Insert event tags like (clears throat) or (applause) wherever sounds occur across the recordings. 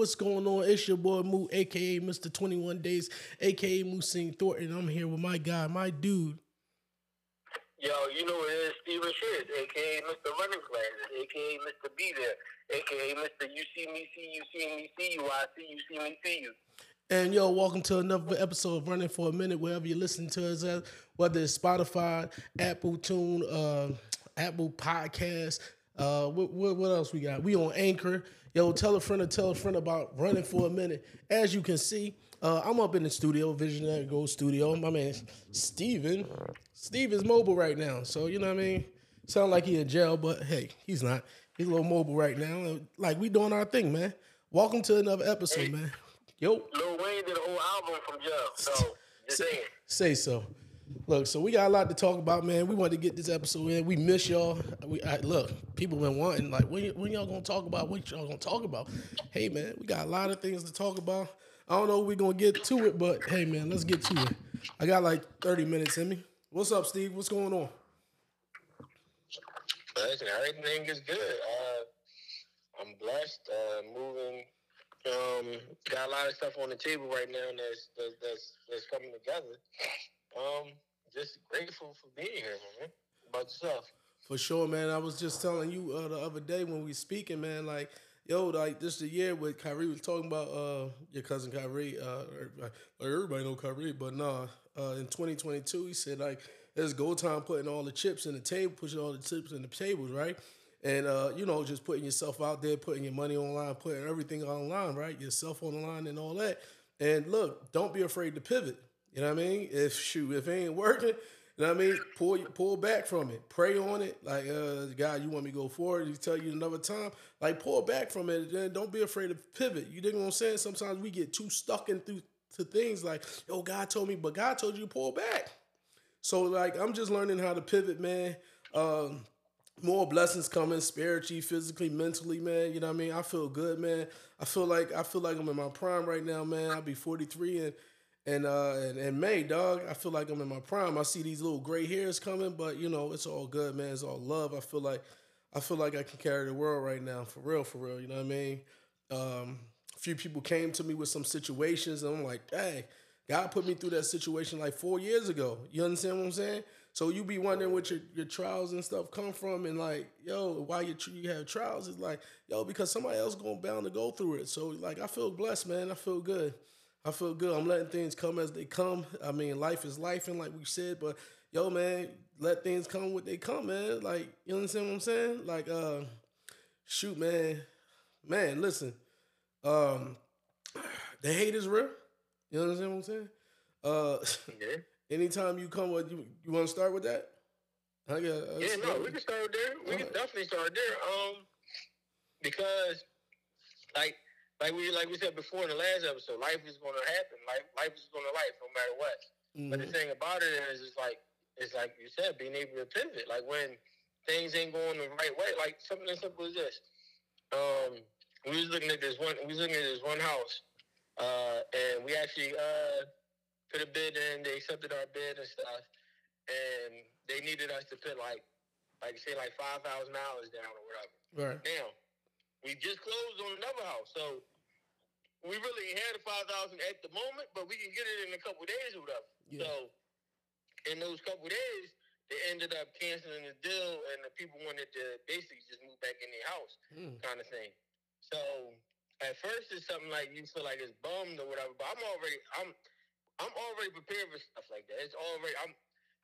what's going on? It's your boy Moo, aka Mr. 21 Days, aka Moosine Thornton. I'm here with my guy, my dude. Yo, you know it is Steven Shit, aka Mr. Running Glasses, aka Mr. Be There, aka Mr. You See Me See You See Me See You, I See You See Me See You. And yo, welcome to another episode of Running for a Minute, wherever you listen to us at, whether it's Spotify, Apple Tune, uh, Apple Podcast. Uh, what, what, what else we got? We on Anchor. Yo, tell a friend to tell a friend about Running for a Minute. As you can see, uh, I'm up in the studio, Visionary Gold Studio. My man Steven. Steve is mobile right now, so you know what I mean. Sound like he in jail, but hey, he's not. He's a little mobile right now. Like we doing our thing, man. Welcome to another episode, man. Yo. Lil Wayne did a whole album from jail, so (laughs) Say, say so. Look, so we got a lot to talk about, man. We wanted to get this episode in. We miss y'all. We I, look, people been wanting like when, when y'all gonna talk about what y'all gonna talk about. Hey, man, we got a lot of things to talk about. I don't know we gonna get to it, but hey, man, let's get to it. I got like thirty minutes in me. What's up, Steve? What's going on? Listen, everything is good. Uh, I'm blessed. Uh, moving. Um, got a lot of stuff on the table right now that's that's, that's coming together. Um, just grateful for being here, man. About yourself. For sure, man. I was just telling you uh, the other day when we speaking, man. Like, yo, like this the year with Kyrie was talking about uh your cousin Kyrie. Uh, everybody, everybody know Kyrie, but nah. Uh, in 2022, he said like it's go time putting all the chips in the table, pushing all the chips in the tables, right? And uh, you know, just putting yourself out there, putting your money online, putting everything online, right? Yourself on the line and all that. And look, don't be afraid to pivot. You know what I mean? If shoot, if it ain't working, you know what I mean? Pull pull back from it. Pray on it. Like, uh, God, you want me to go forward? He tell you another time. Like, pull back from it. Then don't be afraid to pivot. You dig what I'm saying? Sometimes we get too stuck in through to things like, yo, God told me, but God told you to pull back. So like, I'm just learning how to pivot, man. Um, more blessings coming spiritually, physically, mentally, man. You know what I mean? I feel good, man. I feel like I feel like I'm in my prime right now, man. I'll be 43 and and uh and, and May, dog. I feel like I'm in my prime. I see these little gray hairs coming, but you know, it's all good, man. It's all love. I feel like I feel like I can carry the world right now, for real, for real. You know what I mean? Um, a few people came to me with some situations, and I'm like, hey, God put me through that situation like four years ago. You understand what I'm saying? So you be wondering what your, your trials and stuff come from, and like, yo, why you you have trials? It's like, yo, because somebody else going bound to go through it. So like, I feel blessed, man. I feel good. I feel good. I'm letting things come as they come. I mean, life is life, and like we said, but yo, man, let things come what they come, man. Like, you understand what I'm saying? Like, uh, shoot, man, man, listen, um, the hate is real. You understand what I'm saying? Uh, Yeah. (laughs) anytime you come with you, you want to start with that? I got, uh, Yeah, no, we can start there. We can Alright. definitely start there. Um, because like like we like we said before in the last episode, life is gonna happen. Life life is gonna life no matter what. But the Mhm. thing about it is, it's like it's like you said, being able to pivot. Like when things ain't going the right way, like something as simple as this. Um, we was looking at this one. We was looking at this one house, uh, and we actually uh, put a bid in. They accepted our bid and stuff, and they needed us to put like, like say, like five thousand dollars down or whatever. Right. Now, we just closed on another house, so we really had the five thousand at the moment, but we can get it in a couple days or whatever. Yeah. So, in those couple days, they ended up canceling the deal, and the people wanted to basically just move back in their house, Mm. kind of thing. So, at first, it's something like you feel like it's bummed or whatever, but I'm already, I'm, I'm already prepared for stuff like that. It's already, I'm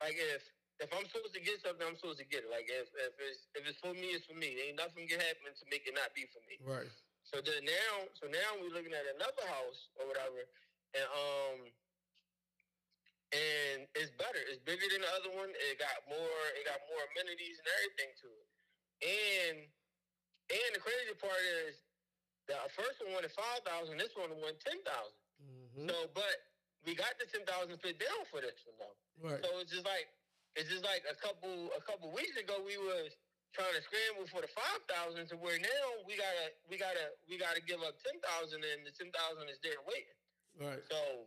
like if. If I'm supposed to get something, I'm supposed to get it. Like if, if it's if it's for me, it's for me. Ain't nothing can happen to make it not be for me. Right. So then now, so now we're looking at another house or whatever, and um, and it's better. It's bigger than the other one. It got more. It got more amenities and everything to it. And and the crazy part is, The first one wanted five thousand. This one wanted ten thousand. Mm-hmm. So, but we got the ten thousand put down for this one though. Right. So it's just like it's just like a couple a couple weeks ago we was trying to scramble for the five thousand to where now we gotta we gotta we gotta give up ten thousand and the ten thousand is there waiting. Right. So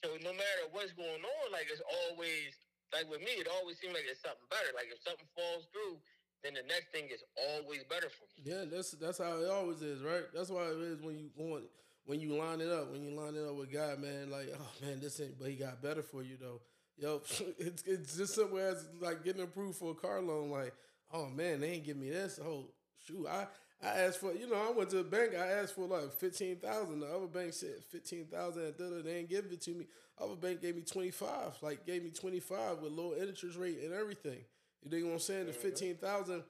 so no matter what's going on, like it's always like with me, it always seems like it's something better. Like if something falls through, then the next thing is always better for me. Yeah, that's that's how it always is, right? That's why it is when you going when you line it up, when you line it up with God, man. Like, oh man, this ain't, but he got better for you though. Yo, (laughs) it's it's just somewhere as like getting approved for a car loan. Like, oh man, they ain't give me this. Oh shoot, I I asked for you know I went to the bank. I asked for like fifteen thousand. The other bank said fifteen thousand, and they didn't give it to me. Other bank gave me twenty five. Like gave me twenty five with low interest rate and everything. You dig what I'm saying? The fifteen thousand.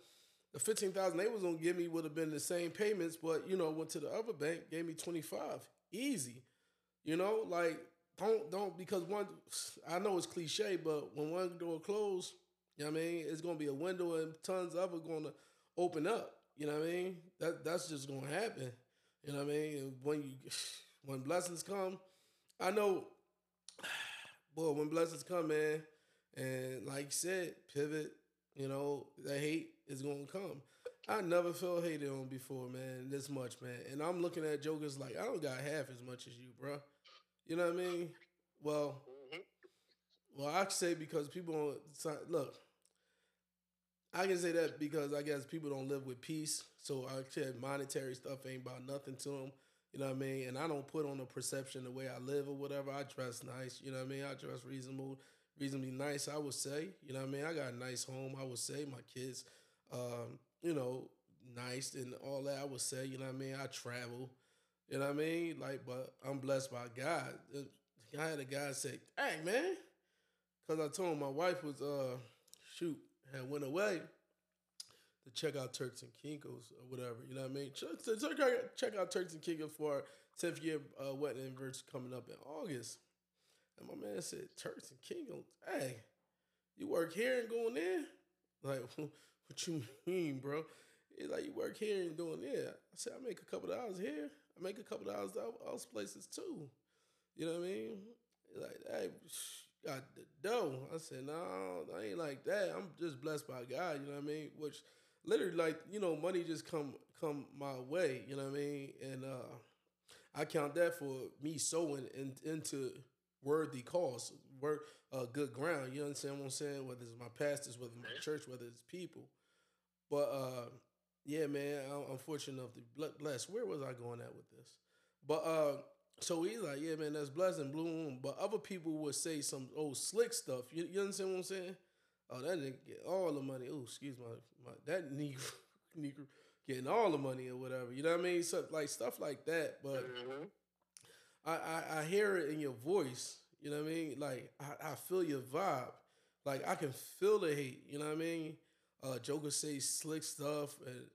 The fifteen thousand they was gonna give me would have been the same payments, but you know went to the other bank, gave me twenty five, easy. You know, like don't don't because one I know it's cliche, but when one door closed, you know what I mean, it's gonna be a window and tons of it gonna open up. You know what I mean? That that's just gonna happen. You know what I mean? And when you (sighs) when blessings come, I know, (sighs) boy, when blessings come, man, and like you said, pivot. You know, the hate is gonna come. I never felt hated on before, man, this much, man. And I'm looking at jokers like I don't got half as much as you, bro. You know what I mean? Well, Mhm. well, I say because people don't look. I can say that because I guess people don't live with peace. So I said monetary stuff ain't about nothing to them. You know what I mean? And I don't put on a perception the way I live or whatever. I dress nice. You know what I mean? I dress reasonable, reasonably nice. I would say. You know what I mean? I got a nice home. I would say my kids, um, you know, nice and all that. I would say. You know what I mean? I travel. You know what I mean? Like, but I'm blessed by God. I had a guy say, "Hey, man," because I told him my wife was uh shoot had went away to check out Turks and Caicos or whatever. You know what I mean? Check, check, out Turks and Caicos for our 10th year uh, wedding anniversary coming up in August. And my man said, Turks and Caicos, hey, you work here and going there? Like, (laughs) what you mean, bro? He's like, you work here and doing there. I said, I make a couple of dollars here. I make a couple of dollars other places too. You know what I mean? Like, hey, got the dough. I said, no, I ain't like that. I'm just blessed by God, you know what I mean? Which literally like, you know, money just come come my way, you know what I mean? And uh I count that for me sowing in, into worthy cause, work uh, good ground. You understand what I'm saying? Whether it's my pastors, whether it's my church, whether it's people. But uh yeah, man, I'm, I'm fortunate enough to be blessed. Where was I going at with this? But uh so he's like, yeah, man, that's blessing, bloom. But other people would say some old slick stuff. You, you understand what I'm saying? Oh, that nigga get all the money. Oh, excuse my, my that Negro, (laughs) Negro getting all the money or whatever. You know what I mean? So like stuff like that. But Mhm. I, I I hear it in your voice. You know what I mean? Like I, I feel your vibe. Like I can feel the hate. You know what I mean? Uh, Joker say slick stuff and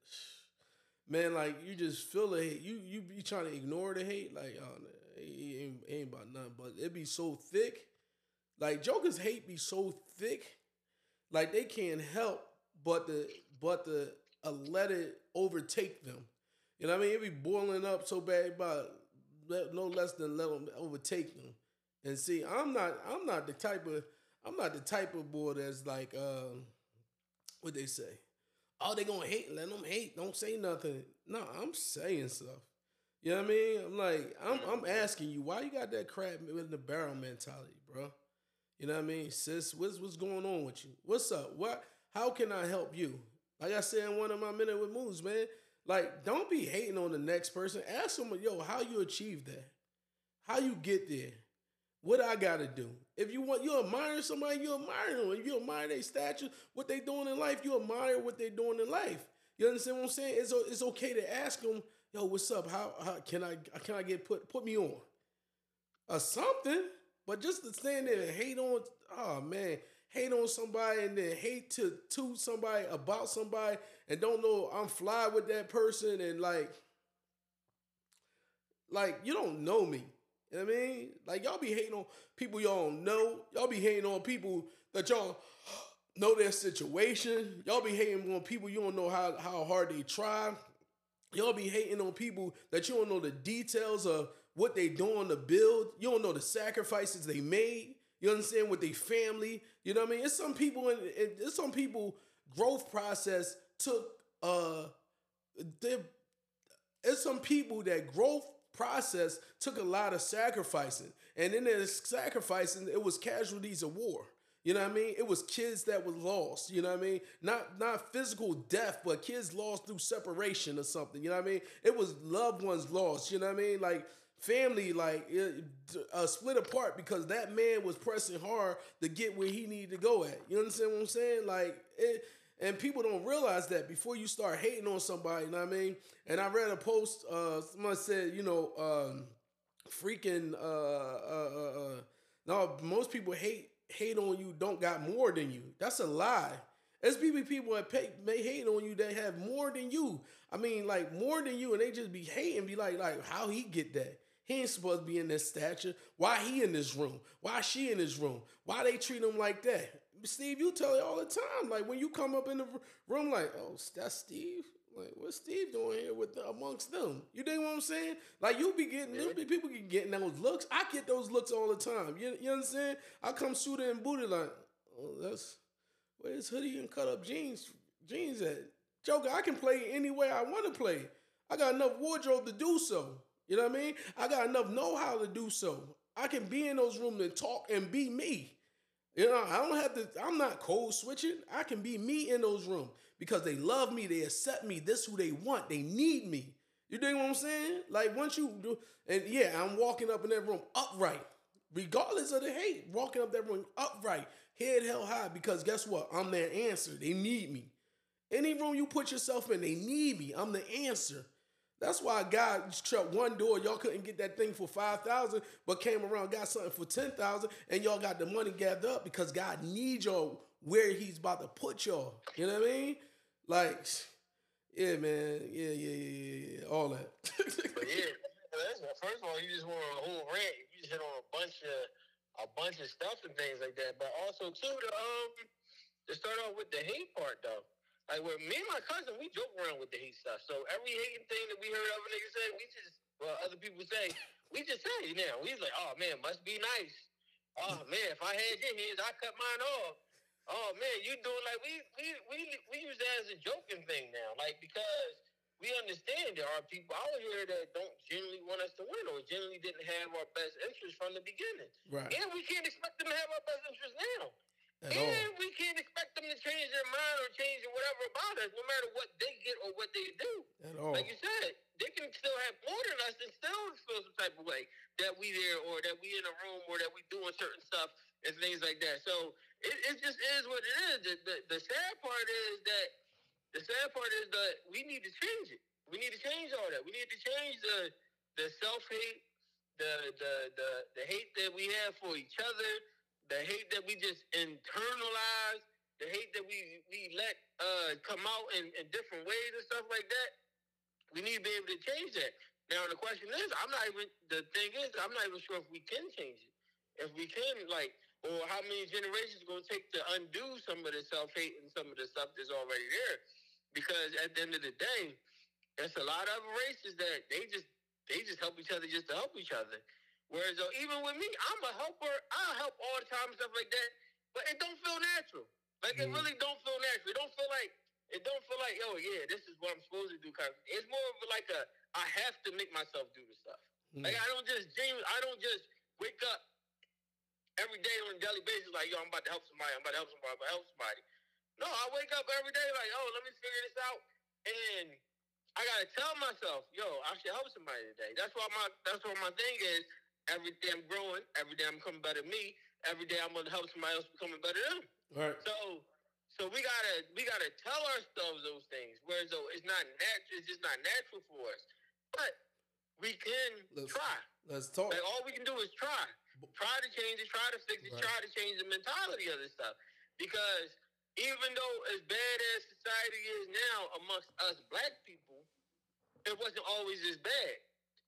(sighs) man, like you just feel the hate. You you be trying to ignore the hate. Like oh, it ain't, ain't about nothing. But it be so thick. Like Joker's hate be so thick. Like they can't help but the but the uh, let it overtake them. You know what I mean? It be boiling up so bad, but no less than let them overtake them. And see, I'm not I'm not the type of I'm not the type of boy that's like um what they say. Oh, they gonna hate, let them hate. Don't say nothing. No, I'm saying stuff. You know what I mean? I'm like, I'm I'm asking you, why you got that crap in the barrel mentality, bro? You know what I mean? Sis, what's what's going on with you? What's up? What how can I help you? Like I said in one of my minute with moves, man. Like, don't be hating on the next person. Ask them, yo, how you achieve that? How you get there? What I gotta do? If you want, you admire somebody, you admire them. If you admire their stature, what they doing in life, you admire what they doing in life. You understand what I'm saying? It's it's okay to ask them, yo, what's up? How, how can I can I get put put me on? Or something. But just to stand there and hate on, oh man, hate on somebody and then hate to to somebody about somebody and don't know I'm fly with that person and like like you don't know me. You know what I mean? Like y'all be hating on people y'all don't know. Y'all be hating on people that y'all know their situation. Y'all be hating on people you don't know how, how hard they try. Y'all be hating on people that you don't know the details of what they doing to build. You don't know the sacrifices they made. You understand with their family. You know what I mean? It's some people in it's some people growth process took uh it's some people that growth process took a lot of sacrificing. And in the sacrificing, it was casualties of war. You know what I mean? It was kids that was lost. You know what I mean? Not not physical death, but kids lost through separation or something. You know what I mean? It was loved ones lost. You know what I mean? Like family, like uh, split apart because that man was pressing hard to get where he needed to go at. You understand what I'm saying? Like it. And people don't realize that before you start hating on somebody, you know what I mean? And I read a post, uh, someone said, you know, um, freaking, uh, uh, uh, uh no, most people hate hate on you don't got more than you. That's a lie. There's people people that pay, may hate on you that have more than you. I mean, like more than you, and they just be hating, be like, like how he get that? He ain't supposed to be in this stature. Why he in this room? Why she in this room? Why they treat him like that? Steve, you tell it all the time. Like when you come up in the room, like, oh, that's Steve. Like, what's Steve doing here with the, amongst them? You know what I'm saying? Like, you be getting be people get getting those looks. I get those looks all the time. You, you understand? I'm saying? I come suited and booted like, oh, that's where's hoodie and cut up jeans jeans at? Joker, I can play any way I want to play. I got enough wardrobe to do so. You know what I mean? I got enough know how to do so. I can be in those rooms and talk and be me. You know, I don't have to, I'm not code switching. I can be me in those rooms because they love me, they accept me, this who they want, they need me. You dig what I'm saying? Like once you do, and yeah, I'm walking up in that room upright, regardless of the hate, walking up that room upright, head held high, because guess what? I'm their answer. They need me. Any room you put yourself in, they need me. I'm the answer. That's why God shut one door. Y'all couldn't get that thing for five thousand, but came around got something for ten thousand, and y'all got the money gathered up because God needs y'all where He's about to put y'all. You know what I mean? Like, yeah, man, yeah, yeah, yeah, yeah, all that. (laughs) yeah, first of all, you just want a whole rant. You just hit on a bunch of a bunch of stuff and things like that. But also too, to um, to start off with the hate part though. Like with me and my cousin, we joke around with the hate stuff. So every hating thing that we heard other niggas say, we just well, other people say, we just say now. We like, oh man, must be nice. Oh man, if I had your hands, I cut mine off. Oh man, you doing like we we we we use that as a joking thing now, like because we understand there are people out here that don't generally want us to win or generally didn't have our best interest from the beginning. Right. And we can't expect them to have our best interest now. At and all. we can't expect them to change their mind or change whatever about us, no matter what they get or what they do. At all. Like you said, they can still have more than us and still feel some type of way that we there or that we in a room or that we doing certain stuff and things like that. So it, it just is what it is. The, the, the sad part is that the sad part is that we need to change it. We need to change all that. We need to change the the self hate, the the the the hate that we have for each other the hate that we just internalize, the hate that we we let uh, come out in, in different ways and stuff like that. We need to be able to change that. Now the question is, I'm not even. The thing is, I'm not even sure if we can change it. If we can, like, or how many generations going to take to undo some of the self hate and some of the stuff that's already there? Because at the end of the day, there's a lot of races that they just they just help each other just to help each other. Whereas though, even with me, I'm a helper. I help all the time and stuff like that. But it don't feel natural. Like mm. it really don't feel natural. It don't feel like it don't feel like, oh yeah, this is what I'm supposed to do. Kind of, it's more of like a I have to make myself do the stuff. Mm. Like I don't just dream. I don't just wake up every day on a daily basis like, yo, I'm about to help somebody. I'm about to help somebody. I'm about to help somebody. No, I wake up every day like, oh, let me figure this out, and I gotta tell myself, yo, I should help somebody today. That's why my that's what my thing is. Every day I'm growing. Every day I'm becoming better me. Every day I'm gonna help somebody else becoming better than them. Right. So, so we gotta we gotta tell ourselves those things. Whereas though it's not natural, it's just not natural for us. But we can let's, try. Let's talk. Like all we can do is try. Try to change it. Try to fix it. Right. Try to change the mentality of this stuff. Because even though as bad as society is now amongst us black people, it wasn't always as bad.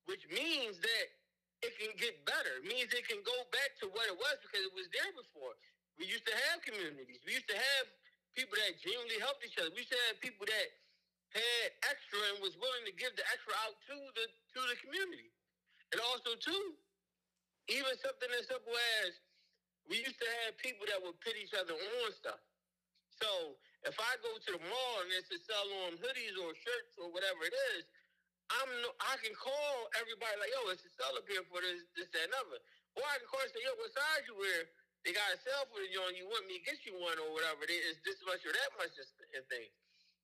Which means that it can get better. It means it can go back to what it was because it was there before. We used to have communities. We used to have people that genuinely helped each other. We used to have people that had extra and was willing to give the extra out to the to the community. And also too, even something as simple as we used to have people that would put each other on stuff. So if I go to the mall and it's to sell on hoodies or shirts or whatever it is, I'm no, I can call everybody like, yo, it's a sell up here for this, this, that, and other. Or I can call and say, yo, what size you wear? They got a sell for you on. You want me to get you one or whatever? It is this much or that much and thing.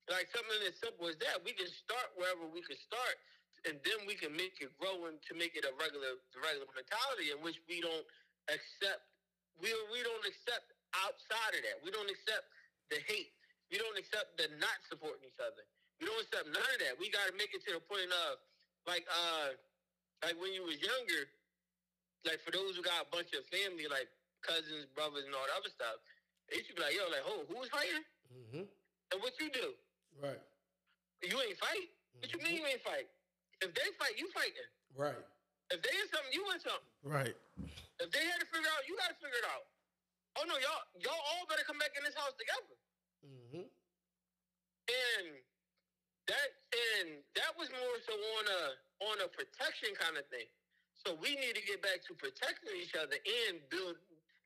Like something as simple as that. We can start wherever we can start, and then we can make it grow and to make it a regular, regular mentality in which we don't accept. We we don't accept outside of that. We don't accept the hate. We don't accept the not supporting each other. We don't accept none of that. We got to make it to the point of like uh like when you was younger, like for those who got a bunch of family, like cousins, brothers, and all the other stuff, they should be like, yo, like, oh, who's fighting? Mm-hmm. And what you do? Right. You ain't fight. Mm-hmm. What you mean you ain't fight? If they fight, you fighting. Right. If they in something, you in something. Right. If they had to figure out, you got to figure it out. Oh no, y'all, y'all all better come back in this house together. Mm-hmm. And that and that was more so on a on a protection kind of thing. So we need to get back to protecting each other and build.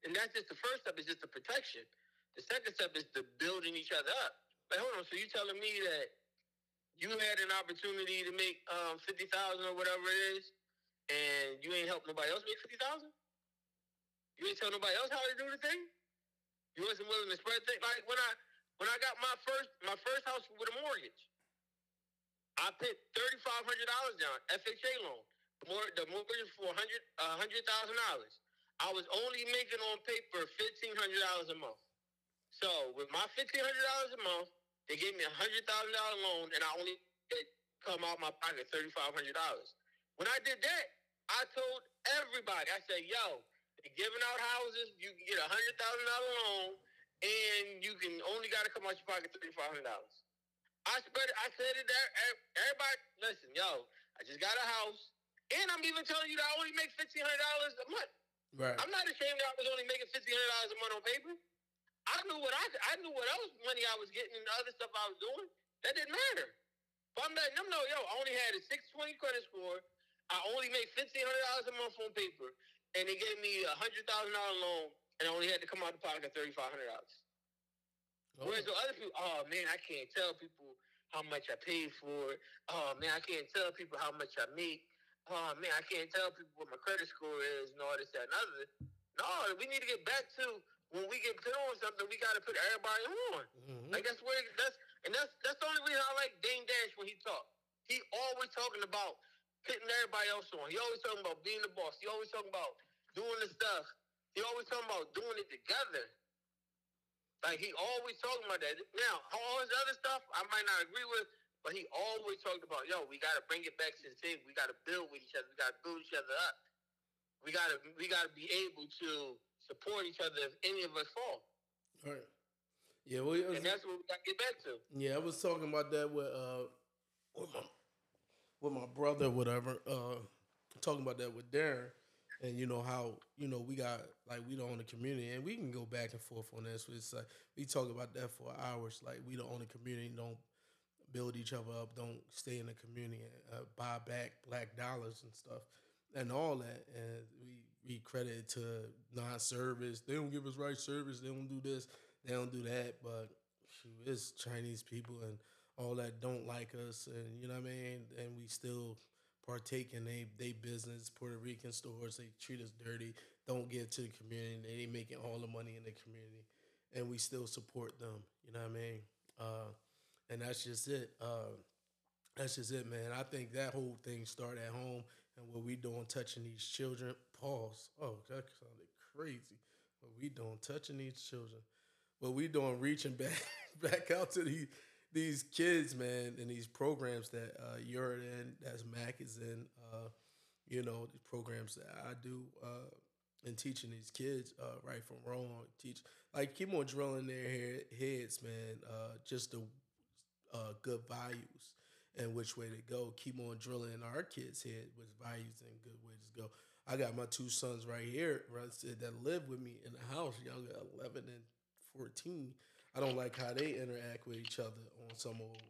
And that's just the first step is just the protection. The second step is the building each other up. But hold on, so you telling me that you had an opportunity to make um, fifty thousand or whatever it is, and you ain't help nobody else make fifty thousand? You ain't tell nobody else how to do the thing. You wasn't willing to spread things. Like when I when I got my first my first house with a mortgage, I put thirty five hundred dollars down FHA loan. The, mor- the mortgage for hundred hundred thousand dollars. I was only making on paper fifteen hundred dollars a month. So with my fifteen hundred dollars a month, they gave me a hundred thousand dollar loan, and I only did come out my pocket thirty five hundred dollars. When I did that, I told everybody, I said, "Yo, they're giving out houses. You can get a hundred thousand dollar loan, and you can only got to come out your pocket thirty five hundred dollars." I spread it. I said it there. Everybody, listen, yo, I just got a house, and I'm even telling you that I only make fifteen hundred dollars a month. Right. I'm not ashamed that I was only making fifteen hundred dollars a month on paper. I knew what I I knew what else money I was getting and the other stuff I was doing. That didn't matter. But I'm letting them know, yo, I only had a 620 credit score. I only made fifteen hundred dollars a month on paper, and they gave me a hundred thousand dollar loan, and I only had to come out the pocket thirty five hundred dollars. Oh. Whereas the other people, oh man, I can't tell people how much I paid for it. Oh man, I can't tell people how much I make. Oh man, I can't tell people what my credit score is and all this, that, and other. No, we need to get back to when we get put on something, we got to put everybody on. Mm-hmm. Like that's where that's and that's that's the only reason I like Dame Dash when he talk. He always talking about putting everybody else on. He always talking about being the boss. He always talking about doing the stuff. He always talking about doing it together. Like he always talking about that. Now all his other stuff I might not agree with, but he always talked about yo, we got to bring it back to the table. We got to build with each other. We got to build each other up. We got to we got to be able to support each other if any of us fall. All right. Yeah, well, was, and that's what we got to get back to. Yeah, I was talking about that with uh with my with my brother, whatever. Uh, talking about that with Darren, and you know how you know we got like we don't own the community, and we can go back and forth on this. It's like we talk about that for hours. Like we don't own the community, don't build each other up, don't stay in the community, uh, buy back black dollars and stuff and all that, and we we credit to non-service. They don't give us right service. They don't do this. They don't do that. But it's Chinese people and all that don't like us, and you know what I mean. And we still partake in they they business. Puerto Rican stores they treat us dirty. Don't give to the community. They ain't making all the money in the community, and we still support them. You know what I mean. Uh, and that's just it. Uh, that's just it, man. I think that whole thing started at home and what we doing touching these children. Pause. Oh, that sounded crazy. What we doing touching these children. What we doing reaching (laughs) back back out to these these kids, man, and these programs that uh, you're in, that's Mac is in. Uh, you know, the programs that I do uh, in teaching these kids uh, right from wrong. Teach like keep on drilling their heads, man. Uh, just the uh, good values and which way to go. Keep on drilling our kids' head with values and good ways to go. I got my two sons right here right, that live with me in the house, young 11 and 14. I don't like how they interact with each other on some old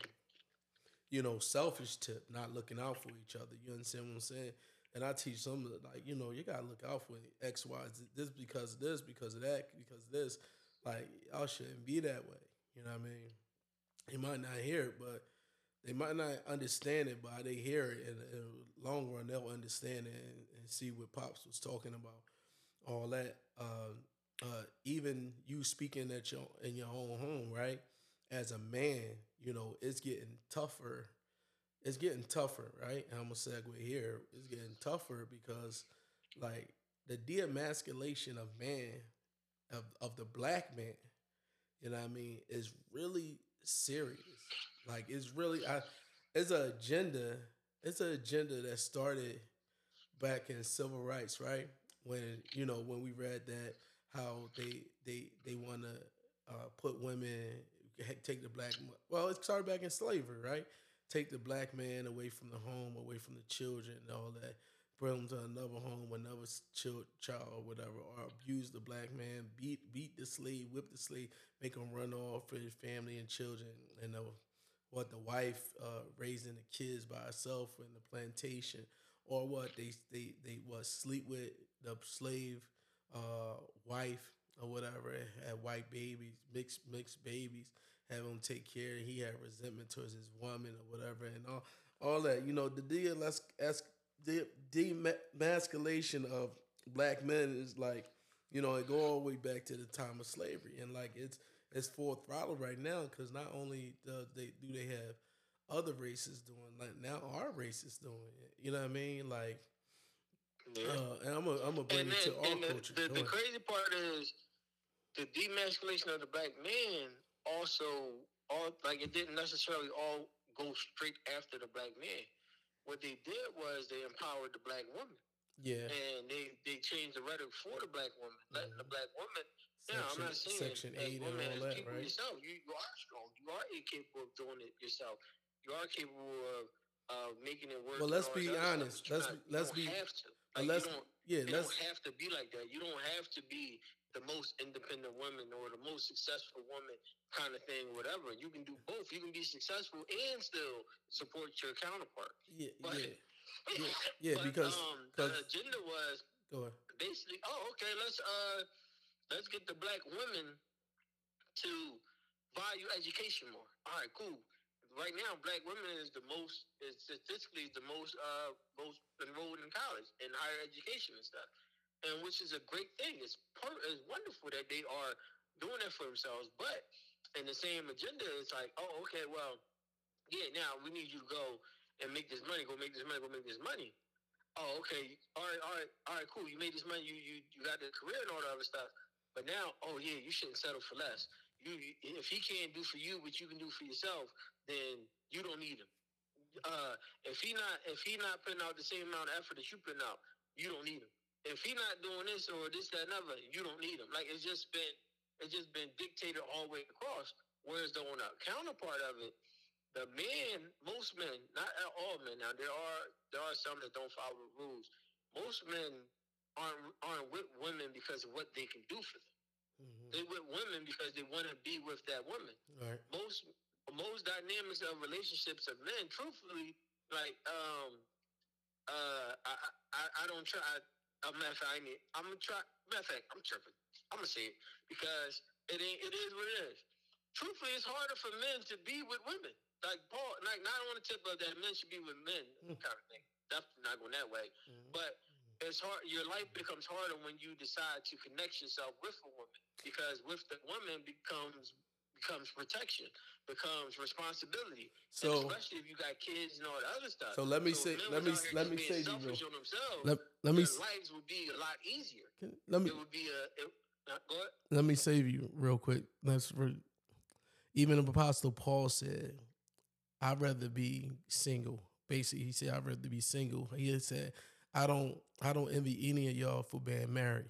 you know, selfish tip, not looking out for each other. You understand what I'm saying? And I teach some of the, like, you know, you gotta look out for X, Y, Z, this because of this, because of that, because of this. Like, y'all shouldn't be that way. You know what I mean? You might not hear it, but they might not understand it, but they hear it in, in the long run, they'll understand it and, and, see what Pops was talking about. All that. Uh, uh, even you speaking at your in your own home, right? As a man, you know, it's getting tougher. It's getting tougher, right? And I'm gonna segue here. It's getting tougher because like the de-emasculation of man, of, of the black man, you know what I mean, is really serious. Like it's really I it's an agenda. It's an agenda that started back in civil rights, right? When you know when we read that how they they they want to uh, put women take the black well it started back in slavery, right? Take the black man away from the home, away from the children, and all that. Bring them to another home, another child, child whatever, or abuse the black man, beat beat the slave, whip the slave, make him run off for his family and children, and what the wife uh, raising the kids by herself in the plantation, or what they they they what sleep with the slave uh, wife or whatever, had white babies, mixed mixed babies, have him take care. He had resentment towards his woman or whatever, and all all that. You know, the de demasculation of black men is like, you know, it go all the way back to the time of slavery, and like it's it's full throttle right now because not only do they do they have other races doing like now our races doing it. You know what I mean? Like, yeah. uh, and I'm gonna I'm gonna bring and it to our the, culture. The, the crazy part is the demasculation of the black man also all like it didn't necessarily all go straight after the black man. What they did was they empowered the black woman. Yeah. And they, they changed the rhetoric for the black woman, letting mm-hmm. the black woman Section, yeah, I'm not saying Section Eight and all that, right? Yourself. You, you are strong. You are capable of doing it yourself. You are capable of uh, making it work. Well, let's be honest. Let's not, let's be. Have to. Like, let's, yeah, let's, don't have to be like that. You don't have to be the most independent woman or the most successful woman kind of thing, whatever. You can do both. You can be successful and still support your counterpart. Yeah, but, yeah, (laughs) yeah, yeah but, because um, the agenda was go ahead. basically, oh, okay, let's uh Let's get the black women to value education more. All right, cool. Right now, black women is the most, is statistically the most, uh, most enrolled in college and higher education and stuff, and which is a great thing. It's per- it's wonderful that they are doing that for themselves. But in the same agenda, it's like, oh, okay, well, yeah, now we need you to go and make this money. Go make this money. Go make this money. Oh, okay. All right, all right, all right. Cool. You made this money. You you you got the career and all the other stuff. But now, oh yeah, you shouldn't settle for less. You, if he can't do for you what you can do for yourself, then you don't need him. Uh, if he not if he not putting out the same amount of effort that you putting out, you don't need him. If he not doing this or this that and other, you don't need him. Like it's just been it's just been dictated all the way across. Whereas the on the counterpart of it, the men, most men, not all men. Now there are there are some that don't follow the rules. Most men aren't aren't with women because of what they can do for them. Mm-hmm. They with women because they want to be with that woman. Right. Most most dynamics of relationships of men, truthfully, like um uh I I, I don't try. I, a matter of fact, I need, I'm gonna try. Matter of fact, I'm tripping. I'm gonna say it because it ain't. It is what it is. Truthfully, it's harder for men to be with women. Like Paul, like not on the tip of that men should be with men mm. kind of thing. Definitely not going that way. Mm. But it's hard. Your life becomes harder when you decide to connect yourself with a woman because with the woman becomes becomes protection, becomes responsibility. So and especially if you got kids and all the other stuff. So let me so say, let me let me say you. Let, let me lives would be a lot easier. Can, let me. It would be a. It, uh, go ahead. Let me save you real quick. That's for even the apostle Paul said, "I'd rather be single." Basically, he said, "I'd rather be single." He said, I don't I don't envy any of y'all for being married.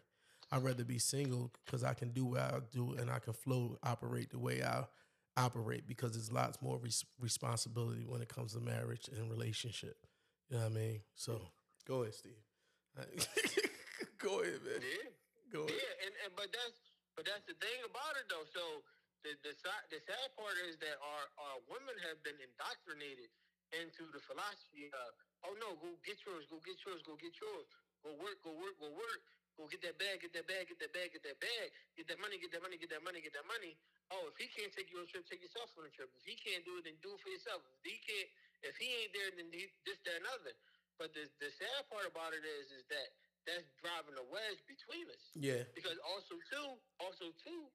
I'd rather be single because I can do what I do and I can flow operate the way I operate because there's lots more res- responsibility when it comes to marriage and relationship. You know what I mean? So go ahead, Steve. (laughs) go ahead, man. Yeah, go ahead. Yeah, and, and but that's but that's the thing about it though. So the the, the sad part is that our our women have been indoctrinated into the philosophy of, oh no, go get yours, go get yours, go get yours, go work, go work, go work, go get that bag, get that bag, get that bag, get that bag, get that money, get that money, get that money, get that money. Oh, if he can't take you on a trip, take yourself on a trip. If he can't do it, then do it for yourself. If he can't, if he ain't there, then he, this, that, and other. But the the sad part about it is, is that that's driving a wedge between us. Yeah. Because also too, also too,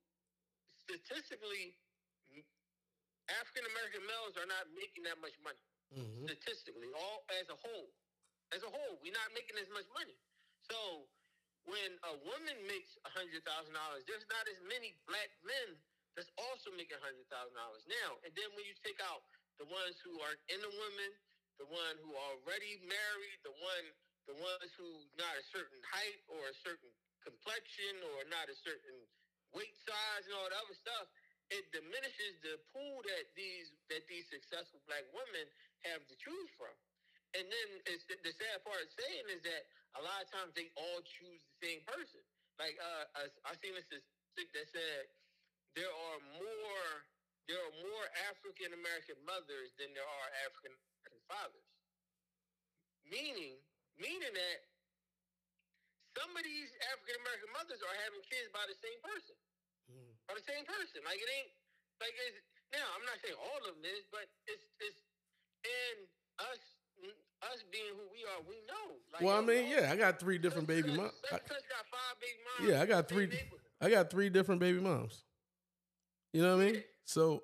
statistically, African American males are not making that much money. hmm Statistically, all as a whole, as a whole, we're not making as much money. So when a woman makes hundred thousand dollars, there's not as many black men that's also making hundred thousand dollars now. And then when you take out the ones who are in the women, the one who already married, the one the ones who not a certain height or a certain complexion or not a certain weight size and all that other stuff, it diminishes the pool that these that these successful black women have to choose from. And then it's the sad part of saying is that a lot of times they all choose the same person. Like uh, I, I seen this statistic that said there are more there are more African American mothers than there are African American fathers. Meaning, meaning that some of these African American mothers are having kids by the same person, hmm by the same person. Like it ain't like it's now. I'm not saying all of them is, but it's it's and us us being who we are, we know. Like, Well, I mean, yeah, I got three different baby moms. Got five baby moms. Yeah, I got three. I got three different baby moms. You know what I mean? So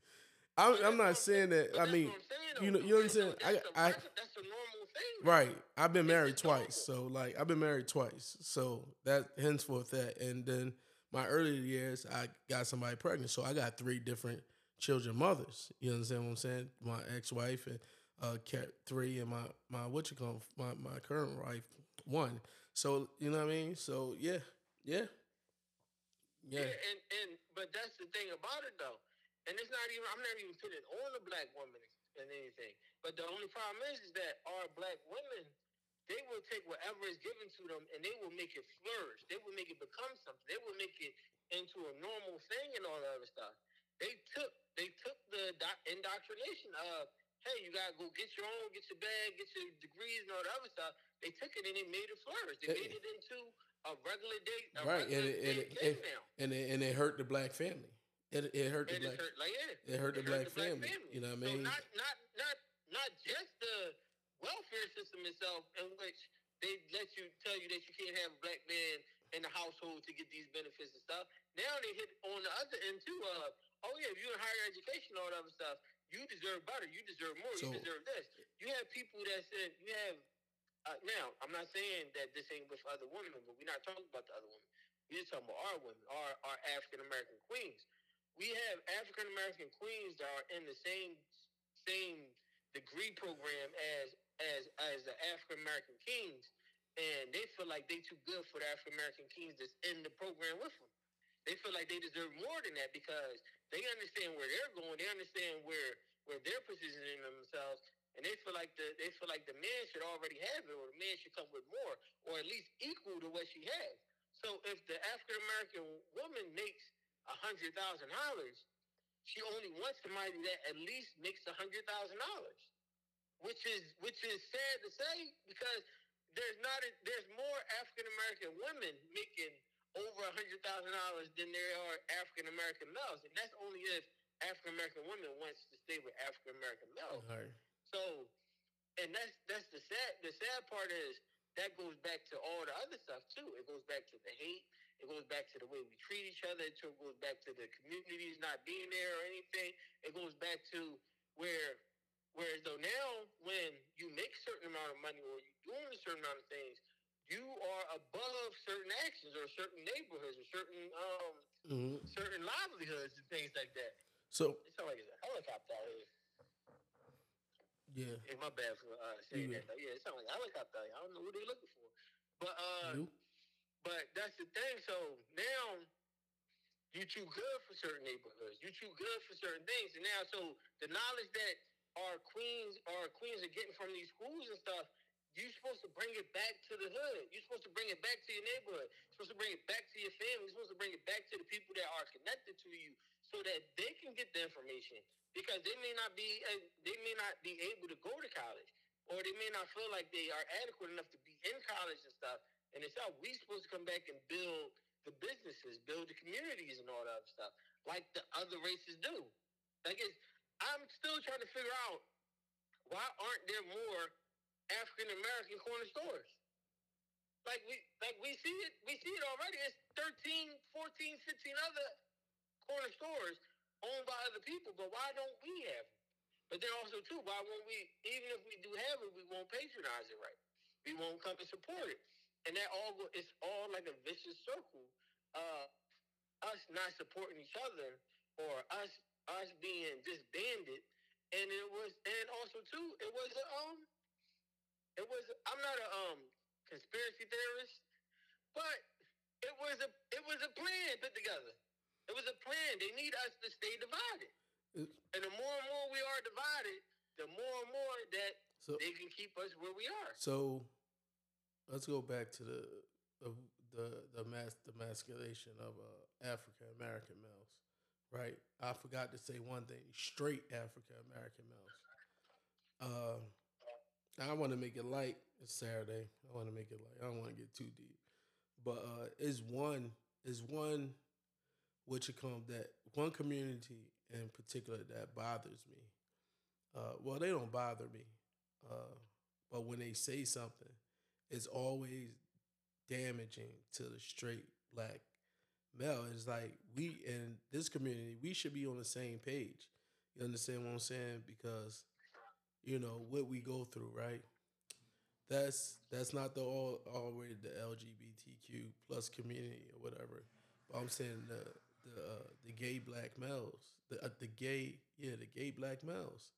(laughs) I'm, I'm not saying that. I mean, what I'm saying, you know, you understand? That's I, I, that's a- that's a normal thing. right. I've been married twice, so like I've been married twice, so that henceforth that, and then my earlier years, I got somebody pregnant, so I got three different children mothers. You understand what I'm saying? My ex-wife and uh, cat three, and my my what you call my my current wife one. So you know what I mean? So yeah, yeah, Yeah, yeah. and and but that's the thing about it though, and it's not even. I'm not even putting it on the black woman and anything. But the only problem is, is that our black women, they will take whatever is given to them and they will make it flourish. They will make it become something. They will make it into a normal thing and all that other stuff. They took they took the indoctrination of hey, you gotta go get your own, get your bag, get your degrees and all that other stuff. They took it and they made it flourish. They made it into a regular day, a Right, and it, and, day it, and, now. and it, and it hurt the black family. It it hurt the black. it hurt, like, yeah. it hurt the black family, you know what I mean? So not, not, not, not just the welfare system itself, in which they let you tell you that you can't have a black man in the household to get these benefits and stuff. Now they hit on the other end too. Of oh yeah, if you're in higher education, all that other stuff, you deserve better. You deserve more. So- you deserve this. You have people that said you have. Uh, now, I'm not saying that this ain't with other women, but we're not talking about the other women. We're just talking about our women, our, our African American queens. We have African American queens that are in the same same degree program as as as the African American kings, and they feel like they too good for the African American kings that's in the program with them. They feel like they deserve more than that because they understand where they're going. They understand where where they're positioning themselves, and they feel like the they feel like the man should already have it, or the man should come with more, or at least equal to what she has. So if the African American woman makes a hundred thousand dollars, she only wants somebody that at least makes a hundred thousand dollars, which is which is sad to say because there's not a, there's more African American women making over a hundred thousand dollars than there are African American males, and that's only if African American women wants to stay with African American males. Right. So, and that's that's the sad the sad part is that goes back to all the other stuff too. It goes back to the hate. It goes back to the way we treat each other. It goes back to the communities not being there or anything. It goes back to where, whereas though now when you make a certain amount of money or you're doing a certain amount of things, you are above certain actions or certain neighborhoods or certain um hmm certain livelihoods and things like that. So It sounds like it's a helicopter out here. yeah, Hey, my bad for uh, saying You that. Though. Yeah, it sounds like a helicopter. I don't know who they're looking for, but uh, but that's the thing. So now you too good for certain neighborhoods. You too good for certain things, and now so the knowledge that our queens, our queens are getting from these schools and stuff. You're supposed to bring it back to the hood. You're supposed to bring it back to your neighborhood. You're supposed to bring it back to your family. You're supposed to bring it back to the people that are connected to you, so that they can get the information because they may not be uh, they may not be able to go to college or they may not feel like they are adequate enough to be in college and stuff. And it's how we're supposed to come back and build the businesses, build the communities, and all that stuff, like the other races do. Like it's, I'm still trying to figure out why aren't there more African American corner stores? Like we like we see it we see it already. It's 13, 14, 15 other corner stores owned by other people, but why don't we have them? But then also too, why won't we even if we do have it, we won't patronize it right. We won't come and support it. And that all it's all like a vicious circle of us not supporting each other or us us being disbanded. And it was and also too, it was a um it was I'm not a um conspiracy theorist, but it was a it was a plan put together. It was a plan. They need us to stay divided. It- And the more and more we are divided, the more and more that So they can keep us where we are. so let's go back to the the the the mass the masculation of uh, African American males, right? I forgot to say one thing: straight African American males. Um, I want to make it light. It's Saturday. I want to make it light. I don't want to get too deep, but uh, is one is one what you call that one community in particular that bothers me. Uh, well, they don't bother me, uh, but when they say something, it's always damaging to the straight black male. It's like we in this community, we should be on the same page. You understand what I'm saying? Because you know what we go through, right? That's that's not the all already the LGBTQ plus community or whatever. But I'm saying the the uh, the gay black males, the uh, the gay yeah the gay black males.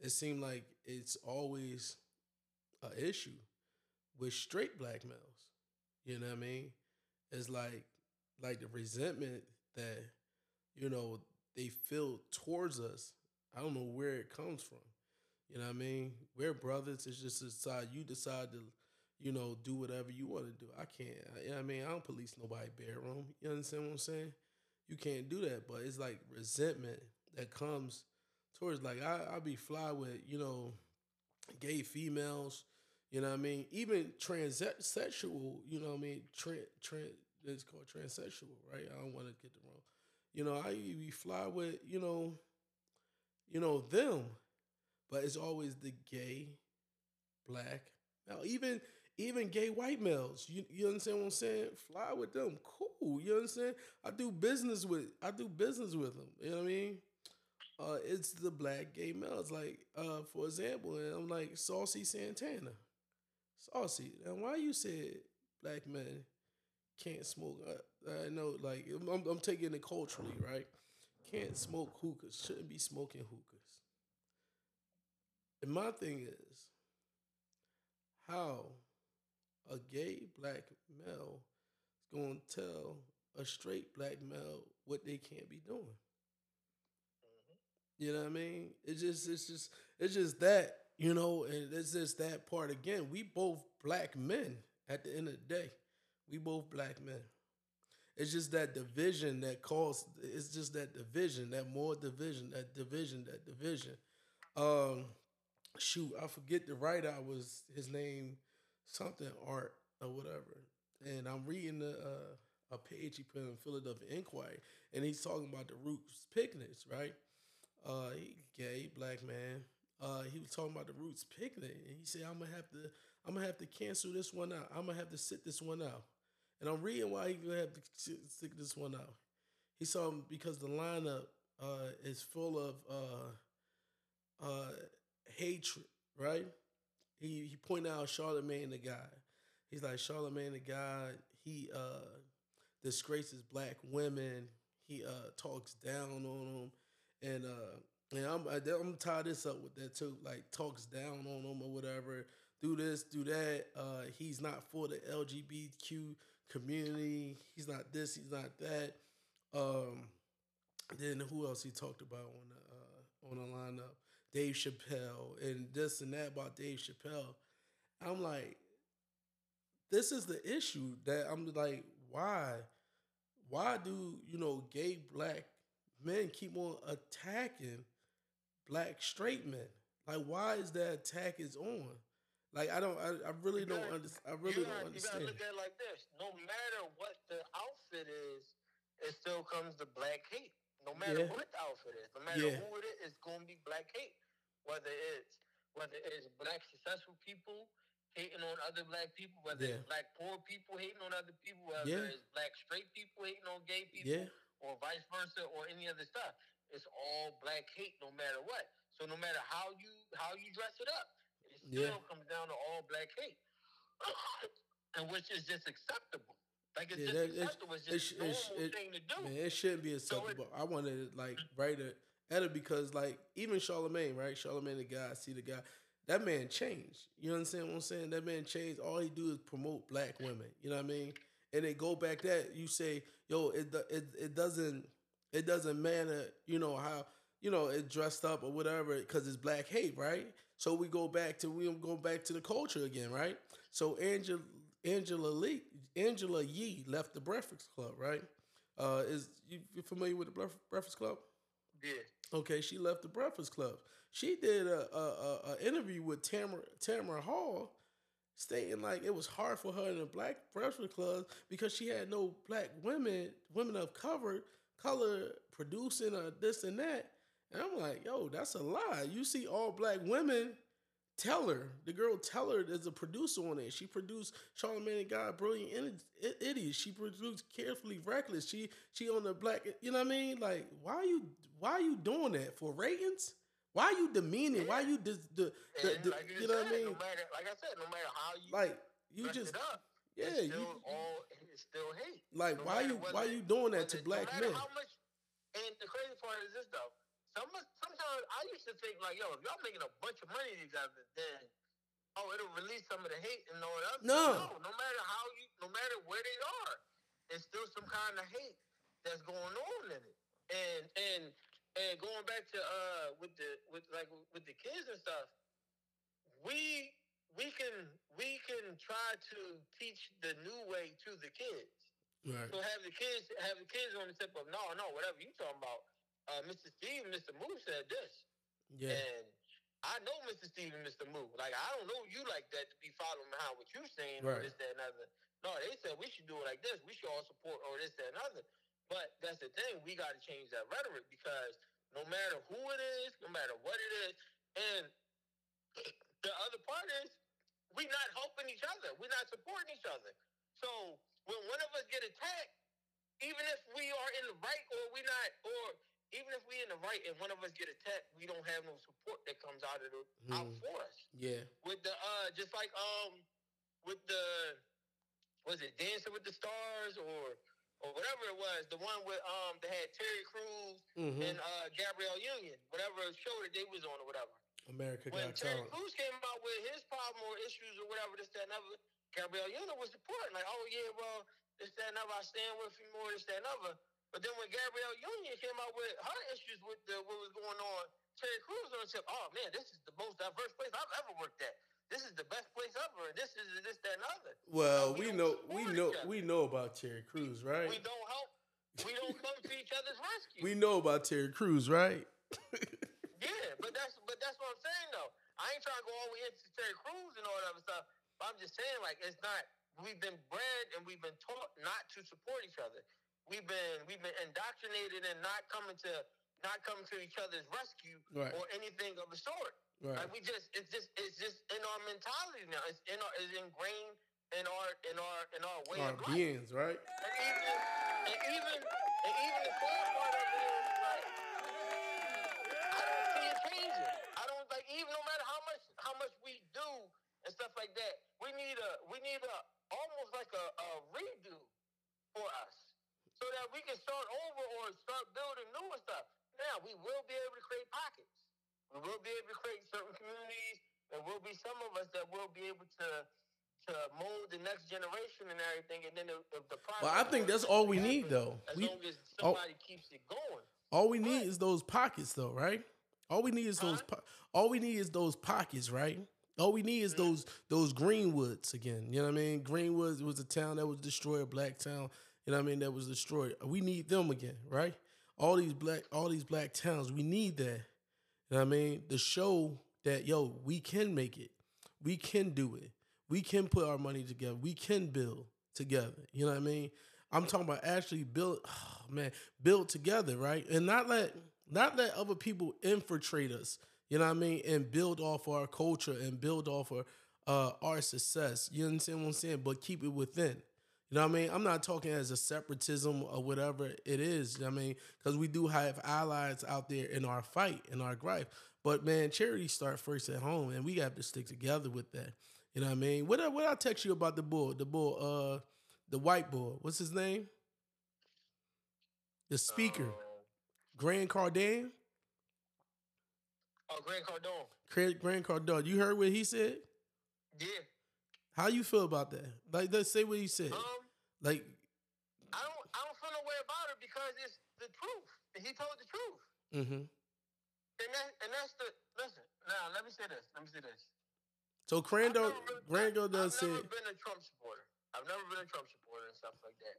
It seemed like it's always a issue with straight black males. You know what I mean? It's like like the resentment that you know they feel towards us. I don't know where it comes from. You know what I mean? We're brothers. It's just decide you decide to, you know, do whatever you want to do. I can't. You know what I mean? I don't police nobody bedroom. You understand what I'm saying? You can't do that. But it's like resentment that comes towards like I I be fly with you know, gay females. You know what I mean? Even transsexual. You know what I mean? Trans trans. It's called transsexual, right? I don't want to get it wrong. You know, I be fly with you know, you know them but it's always the gay, black. Now even even gay white males, you you understand what I'm saying? Fly with them, cool. You understand? I do business with I do business with them. You know what I mean? Uh, it's the black gay males. Like uh, for example, I'm like Saucy Santana, Saucy. And why you said black men can't smoke? I, I know, like I'm, I'm taking it culturally, right? Can't smoke hookah. Shouldn't be smoking hookahs. And my thing is, how a gay black male is going to tell a straight black male what they can't be doing. You know what I mean? It's just, it's just, it's just that, you know, and it's just that part again. We both black men at the end of the day. We both black men. It's just that division that caused. It's just that division, that more division, that division, that division. Um, shoot, I forget the writer. I was his name, something art or whatever. And I'm reading the uh, a page he put in Philadelphia Inquirer, and he's talking about the Roots picnics, right? Uh, he gay black man. Uh, he was talking about the Roots picnic, and he said, "I'm gonna have to, I'm gonna have to cancel this one out. I'm gonna have to sit this one out." And I'm reading why he gonna have to sit, this one out. He saw because the lineup uh, is full of uh, uh, hatred, right? He he pointed out Charlamagne the guy. He's like Charlamagne the guy. He uh, disgraces black women. He uh, talks down on them, and uh, and I'm I, I'm gonna tie this up with that too. Like talks down on them or whatever. Do this, do that. Uh, he's not for the LGBTQ community. He's not this. He's not that. Um, then who else he talked about on the uh, on the lineup? Dave Chappelle and this and that about Dave Chappelle. I'm like, this is the issue that I'm like, why? Why do you know gay black men keep on attacking black straight men? Like, why is that attack is on? Like, I don't, I, I really You don't understand. I really you don't gotta, understand. You gotta look at it like this. No matter what the outfit is, it still comes to black hate. No matter Yeah. what the outfit is, no matter Yeah. who it is, it's gonna be black hate. Whether it's whether it's black successful people hating on other black people, whether Yeah. it's black poor people hating on other people, whether Yeah. it's black straight people hating on gay people, Yeah, or vice versa, or any other stuff. It's all black hate, no matter what. So no matter how you how you dress it up, it still comes down to all black hate, (coughs) and which is just acceptable. Like it's Yeah, just that- acceptable. It's it just normal it thing to do. man, it shouldn't be acceptable. I wanted to like write it at it because like even Charlamagne, right? Charlamagne the guy, see the guy. That man changed. You understand what I'm saying? That man changed. All he do is promote black women. You know what I mean? And they go back that you say, yo, it it it doesn't it doesn't matter. You know how you know it dressed up or whatever because it's black hate, right? So we go back to we go back to the culture again, right? So Angela Angela Lee Angela Yee left the Breakfast Club, right? Uh, is you familiar with the Breakfast Club? Yeah. Okay, she left the Breakfast Club. She did a a, a, a interview with Tamron Tamron Hall, stating like it was hard for her in the Black Breakfast Club because she had no black women, women of cover, color producing or this and that. And I'm like, yo, that's a lie. You see all black women. Teller, the girl Teller is a producer on it. She produced Charlamagne and God, Brilliant Idi- Idiot. She produced Carefully Reckless. She she on the black. You know what I mean? Like, why you why you doing that for ratings? Why are you demeaning? Why you the, the, the- like you you, know what I mean? No matter, like I said, no matter how you Like you just up, yeah, it's you still all it's still hate. like No why you why you doing that to black men? How much? And the crazy part is this though. Some sometimes I used to think like, yo, if y'all making a bunch of money these together, then oh, it'll release some of the hate and all that. No. no, no matter how you, no matter where they are, it's still some kind of hate that's going on in it. And and and going back to uh with the with like with the kids and stuff, we we can we can try to teach the new way to the kids. Right. So have the kids have the kids on the tip of no, no, whatever you talking about. Uh, Mr. Steve, and Mr. Moose said this, Yeah. and I know Mr. Steve and Mr. Moose. Like I don't know you like that to be following behind what you're saying or Right. this, that, and other. No, they said we should do it like this. We should all support or this, that, and other. But that's the thing. We got to change that rhetoric because no matter who it is, no matter what it is, and (clears throat) the other part is we're not helping each other. We're not supporting each other. So when one of us get attacked, even if we are in the right or we're not, or even if we're in the right and one of us get attacked, we don't have no support that comes out of the out Hmm. for us. Yeah. With the uh, just like um, with the was it Dancing with the Stars or or whatever it was, the one with um that had Terry Crews hmm and uh Gabrielle Union, whatever show that they was on or whatever America when Got Terry Talent. Crews came out with his problem or issues or whatever, this, that, and other, Gabrielle Union was supporting. Like, oh, yeah, well, this, that, and other, I stand with you more, this, that, and other. But then when Gabrielle Union came out with her issues with the, what was going on, Terry Crews on said, oh, man, this is the most diverse place I've ever worked at. This is the best place ever. And this is this, that, and other. Well, we we know we know we know about Terry Crews, right? We don't help. We don't (laughs) come to each other's rescue. We know about Terry Crews, right? (laughs) Yeah, but that's but that's what I'm saying though. I ain't trying to go all the way into Terry Crews and all that other stuff. But I'm just saying, like, it's not. We've been bred and we've been taught not to support each other. We've been we've been indoctrinated and not coming to not coming to each other's rescue Right. or anything of the sort. Right. Like we just it's just it's just in our mentality now. It's in our it's ingrained in our in our in our way Our of life. beings, right? And even and even and even the sad part of it is like I don't see it changing. I don't like even no matter how much how much we do and stuff like that. We need a we need a almost like a, a redo for us so that we can start over or start building newer stuff. Now we will be able to create pockets. We will be able to create certain communities. There will be some of us that will be able to to mold the next generation and everything. And then the, the, the Well, I think that's all we need, though. As We- long as somebody keeps it going. All we need is those pockets, though, right? All we need is those. Huh? Po- all we need is those pockets, right? All we need is mm-hmm. those those Greenwoods again. You know what I mean? Greenwoods was a town that was destroyed, a black town. You know what I mean? That was destroyed. We need them again, right? all these black all these black towns. We need that. You know what I mean? The show that yo, we can make it. We can do it. We can put our money together. We can build together. You know what I mean? I'm talking about actually build (sighs) oh, man, build together, right? And not let not let other people infiltrate us. You know what I mean? And build off our culture and build off of uh, our success. You understand what I'm saying? But keep it within. You know what I mean? I'm not talking as a separatism or whatever it is. I mean, because we do have allies out there in our fight, in our gripe. But man, charity start first at home, and we have to stick together with that. You know what I mean? What what I text you about the bull, the bull, uh, the white bull. What's his name? The speaker, Uh, Grant Cardone. oh, Grant Cardone. Grand Grant Cardone. You heard what he said? Yeah. How you feel about that? Like, let's say what he said. Um, Like, I don't I don't feel no way about it because it's the truth. And he told the truth. mm-hmm. And that and that's the listen. Now let me say this. Let me say this. So Crando, never really- Crando I've never been a Trump supporter. I've never been a Trump supporter and stuff like that.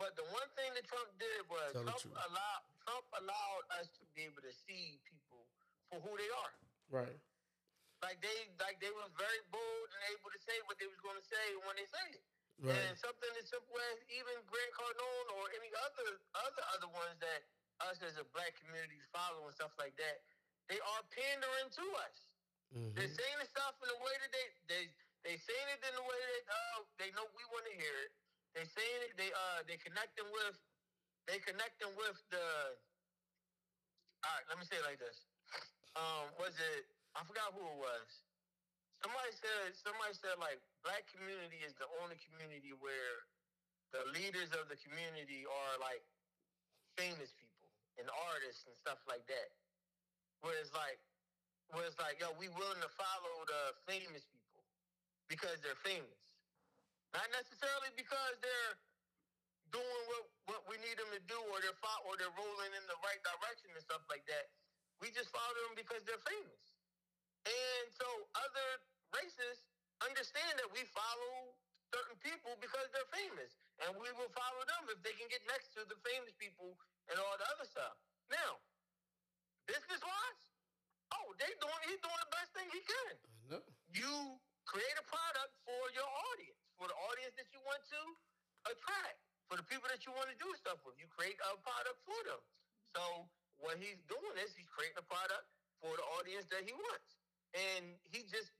But the one thing that Trump did was Tell Trump allowed Trump allowed us to be able to see people for who they are. right, Like they like they was very bold and able to say what they was going to say when they say it. right, And something as simple as even Grant Cardone or any other other other ones that us as a black community follow and stuff like that, they are pandering to us. Mhm. They're saying the stuff in the way that they they they saying it in the way that uh, they know we want to hear it. They saying it. They uh they connecting with they connecting with the. All right, let me say it like this. Um, was it? I forgot who it was. Somebody said somebody said like black community is the only community where the leaders of the community are like famous people and artists and stuff like that. Whereas like whereas like yo, we willing to follow the famous people because they're famous. Not necessarily because they're doing what, what we need them to do or they're fo- or they're rolling in the right direction and stuff like that. We just follow them because they're famous. And so other races understand that we follow certain people because they're famous. And we will follow them if they can get next to the famous people and all the other stuff. Now, business wise, oh, they doing he's doing the best thing he can. Know. You create a product for your audience, for the audience that you want to attract, for the people that you want to do stuff with. You create a product for them. So what he's doing is he's creating a product for the audience that he wants. And he just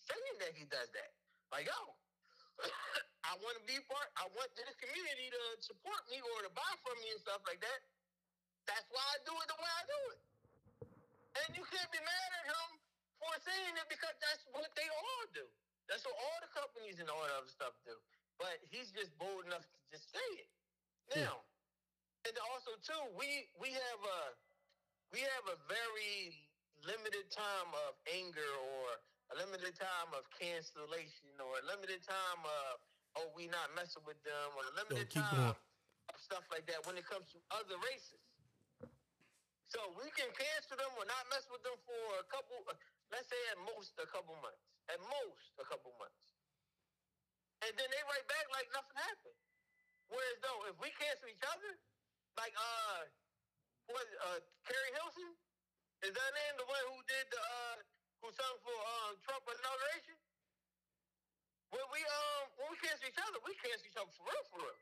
saying that he does that. Like, yo, (coughs) I want to be part, I want this community to support me or to buy from me and stuff like that. That's why I do it the way I do it. And you can't be mad at him for saying it because that's what they all do. That's what all the companies and all that other stuff do. But he's just bold enough to just say it. Hmm. Now, and also too, we we have a we have a very limited time of anger or a limited time of cancellation or a limited time of oh we not messing with them or a limited keep time of stuff like that when it comes to other races. So we can cancel them or not mess with them for a couple, uh, let's say at most a couple months. At most a couple months. And then they write back like nothing happened. Whereas though, if we cancel each other, like uh, what uh, Keri Hilson, is that name the one who did the uh, who sung for uh, Trump inauguration? When we um when we cancel each other, we cancel each other for real, for real.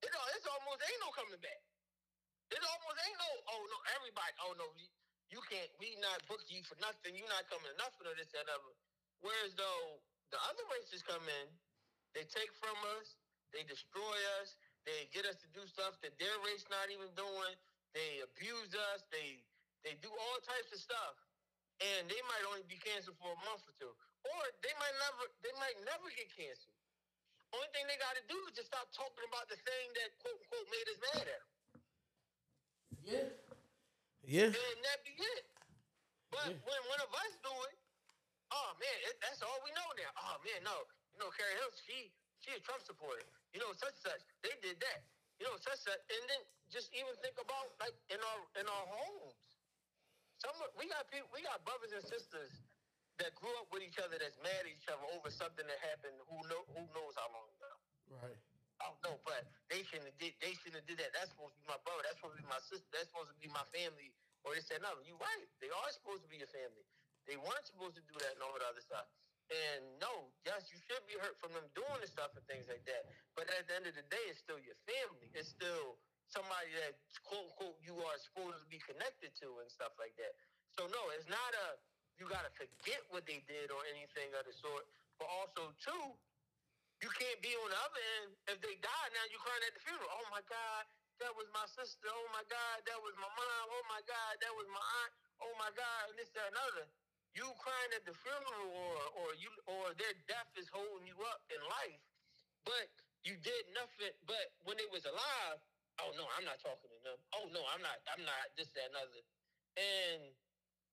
It, it's almost ain't no coming back. It almost ain't no, oh no, everybody, oh no, you, you can't, we not book you for nothing, you not coming to nothing or this, that, other. Whereas though the other races come in, they take from us, they destroy us, they get us to do stuff that their race not even doing, they abuse us, they they do all types of stuff. And they might only be canceled for a month or two. Or they might never they might never get canceled. Only thing they gotta do is just stop talking about the thing that quote unquote made us mad at them. Yeah. Yeah. and that be it. But Yeah. when one of us do it, oh man, it, that's all we know now. Oh man, no, you know, Carrie Hill, she she a Trump supporter. You know, such and such, they did that. You know, such and such, and then just even think about like in our in our homes. Some we got people, we got brothers and sisters that grew up with each other that's mad at each other over something that happened who know who knows how long ago. Right. I don't know, but they shouldn't have did they shouldn't have did that. That's supposed to be my brother. That's supposed to be my sister. That's supposed to be my family. Or they said, no, you right. They are supposed to be your family. They weren't supposed to do that and all that other stuff. And no, yes, you should be hurt from them doing the stuff and things like that. But at the end of the day, it's still your family. It's still somebody that quote unquote you are to be connected to and stuff like that. So no, it's not a you gotta forget what they did or anything of the sort. But also too, you can't be on the other end if they die. Now you crying at the funeral. Oh my God, that was my sister. Oh my God, that was my mom. Oh my God, that was my aunt. Oh my God, and this, that, and other you crying at the funeral or or you or their death is holding you up in life, but you did nothing. But when they was alive, oh no, I'm not talking to them. Oh no, I'm not. I'm not this, that, and other. And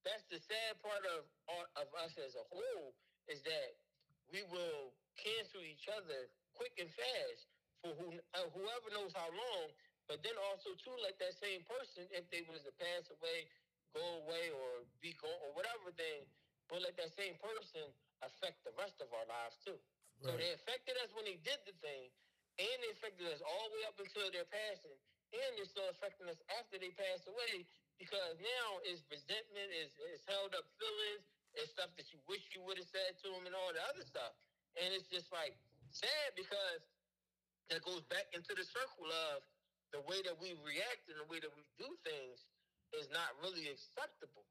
that's the sad part of of us as a whole is that we will cancel each other quick and fast for who, uh, whoever knows how long. But then also too, like that same person, if they was to pass away go away or be gone or whatever thing, but let that same person affect the rest of our lives too. Right. So they affected us when they did the thing, and they affected us all the way up until their passing, and they're still affecting us after they pass away because now it's resentment, is it's held up feelings, it's stuff that you wish you would have said to them, and all the other stuff. And it's just like sad because that goes back into the circle of the way that we react and the way that we do things is not really acceptable.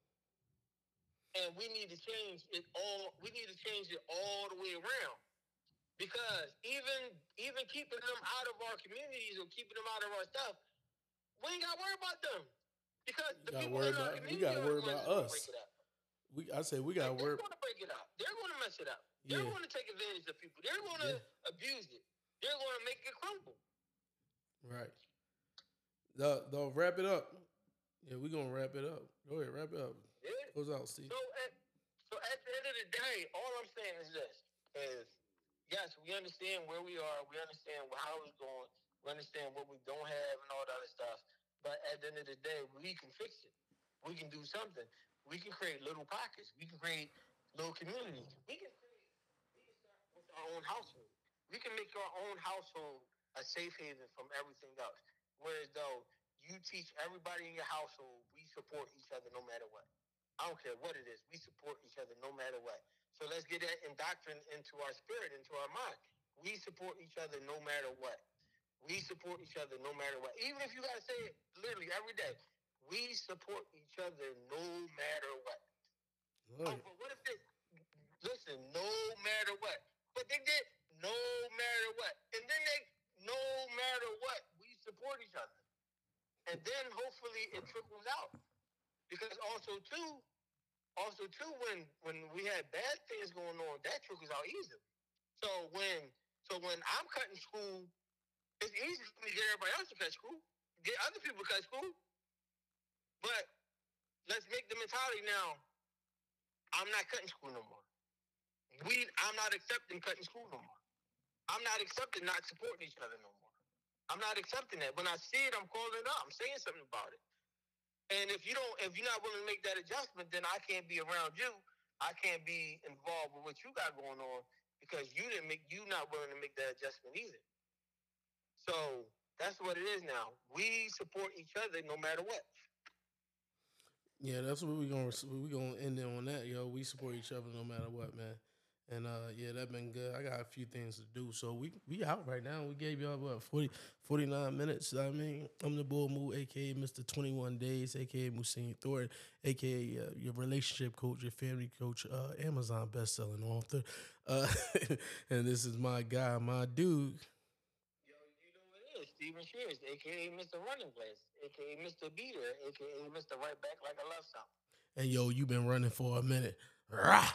And we need to change it all. We need to change it all the way around. Because even even keeping them out of our communities or keeping them out of our stuff, we ain't got to worry about them. Because the people in our community we got to worry about us. We, I say we got to like, worry. They're going to break it up. They're going to mess it up. They're yeah. going to take advantage of people. They're going to yeah. abuse it. They're going to make it crumble. Right. The the wrap it up. Yeah, we're gonna wrap it up. Go ahead, wrap it up. Yeah. Close out, Steve. So at, so at the end of the day, all I'm saying is this: is yes, we understand where we are, we understand how it's going, we understand what we don't have and all that other stuff. But at the end of the day, we can fix it. We can do something. We can create little pockets. We can create little communities. We can create. We can start with our own household. We can make our own household a safe haven from everything else. Whereas though you teach everybody in your household we support each other no matter what. I don't care what it is. We support each other no matter what. So let's get that indoctrined into our spirit, into our mind. We support each other no matter what. We support each other no matter what. Even if you gotta say it literally every day. We support each other no matter what. Oh, but what if they listen, no matter what. But they did no matter what. And then they no matter what, we support each other and then hopefully it trickles out. Because also too, also too, when when we had bad things going on, that trickles out easily. So when so when I'm cutting school, it's easy for me to get everybody else to cut school, get other people to cut school. But let's make the mentality now. I'm not cutting school no more. We I'm not accepting cutting school no more. I'm not accepting not supporting each other no more. I'm not accepting that. When I see it, I'm calling it out. I'm saying something about it. And if you don't, if you're not willing to make that adjustment, then I can't be around you. I can't be involved with what you got going on because you didn't make you not willing to make that adjustment either. So that's what it is now. We support each other no matter what. Yeah, that's what we're gonna we're gonna end it on that, yo. We support each other no matter what, man. And uh, yeah, that been good. I got a few things to do. So we we out right now. We gave y'all about 40, 49 minutes. I mean, I'm the Bull Moo, aka Mr. 21 Days, aka Musin Thornton, aka uh, your relationship coach, your family coach, uh, Amazon best-selling author. Uh, (laughs) and this is my guy, my dude. Yo, you know what it is, Stephen Shears, aka Mr. Running Place, aka Mr. Beater, aka Mr. Right Back Like I Love Something. And yo, you've been running for a minute. Rah!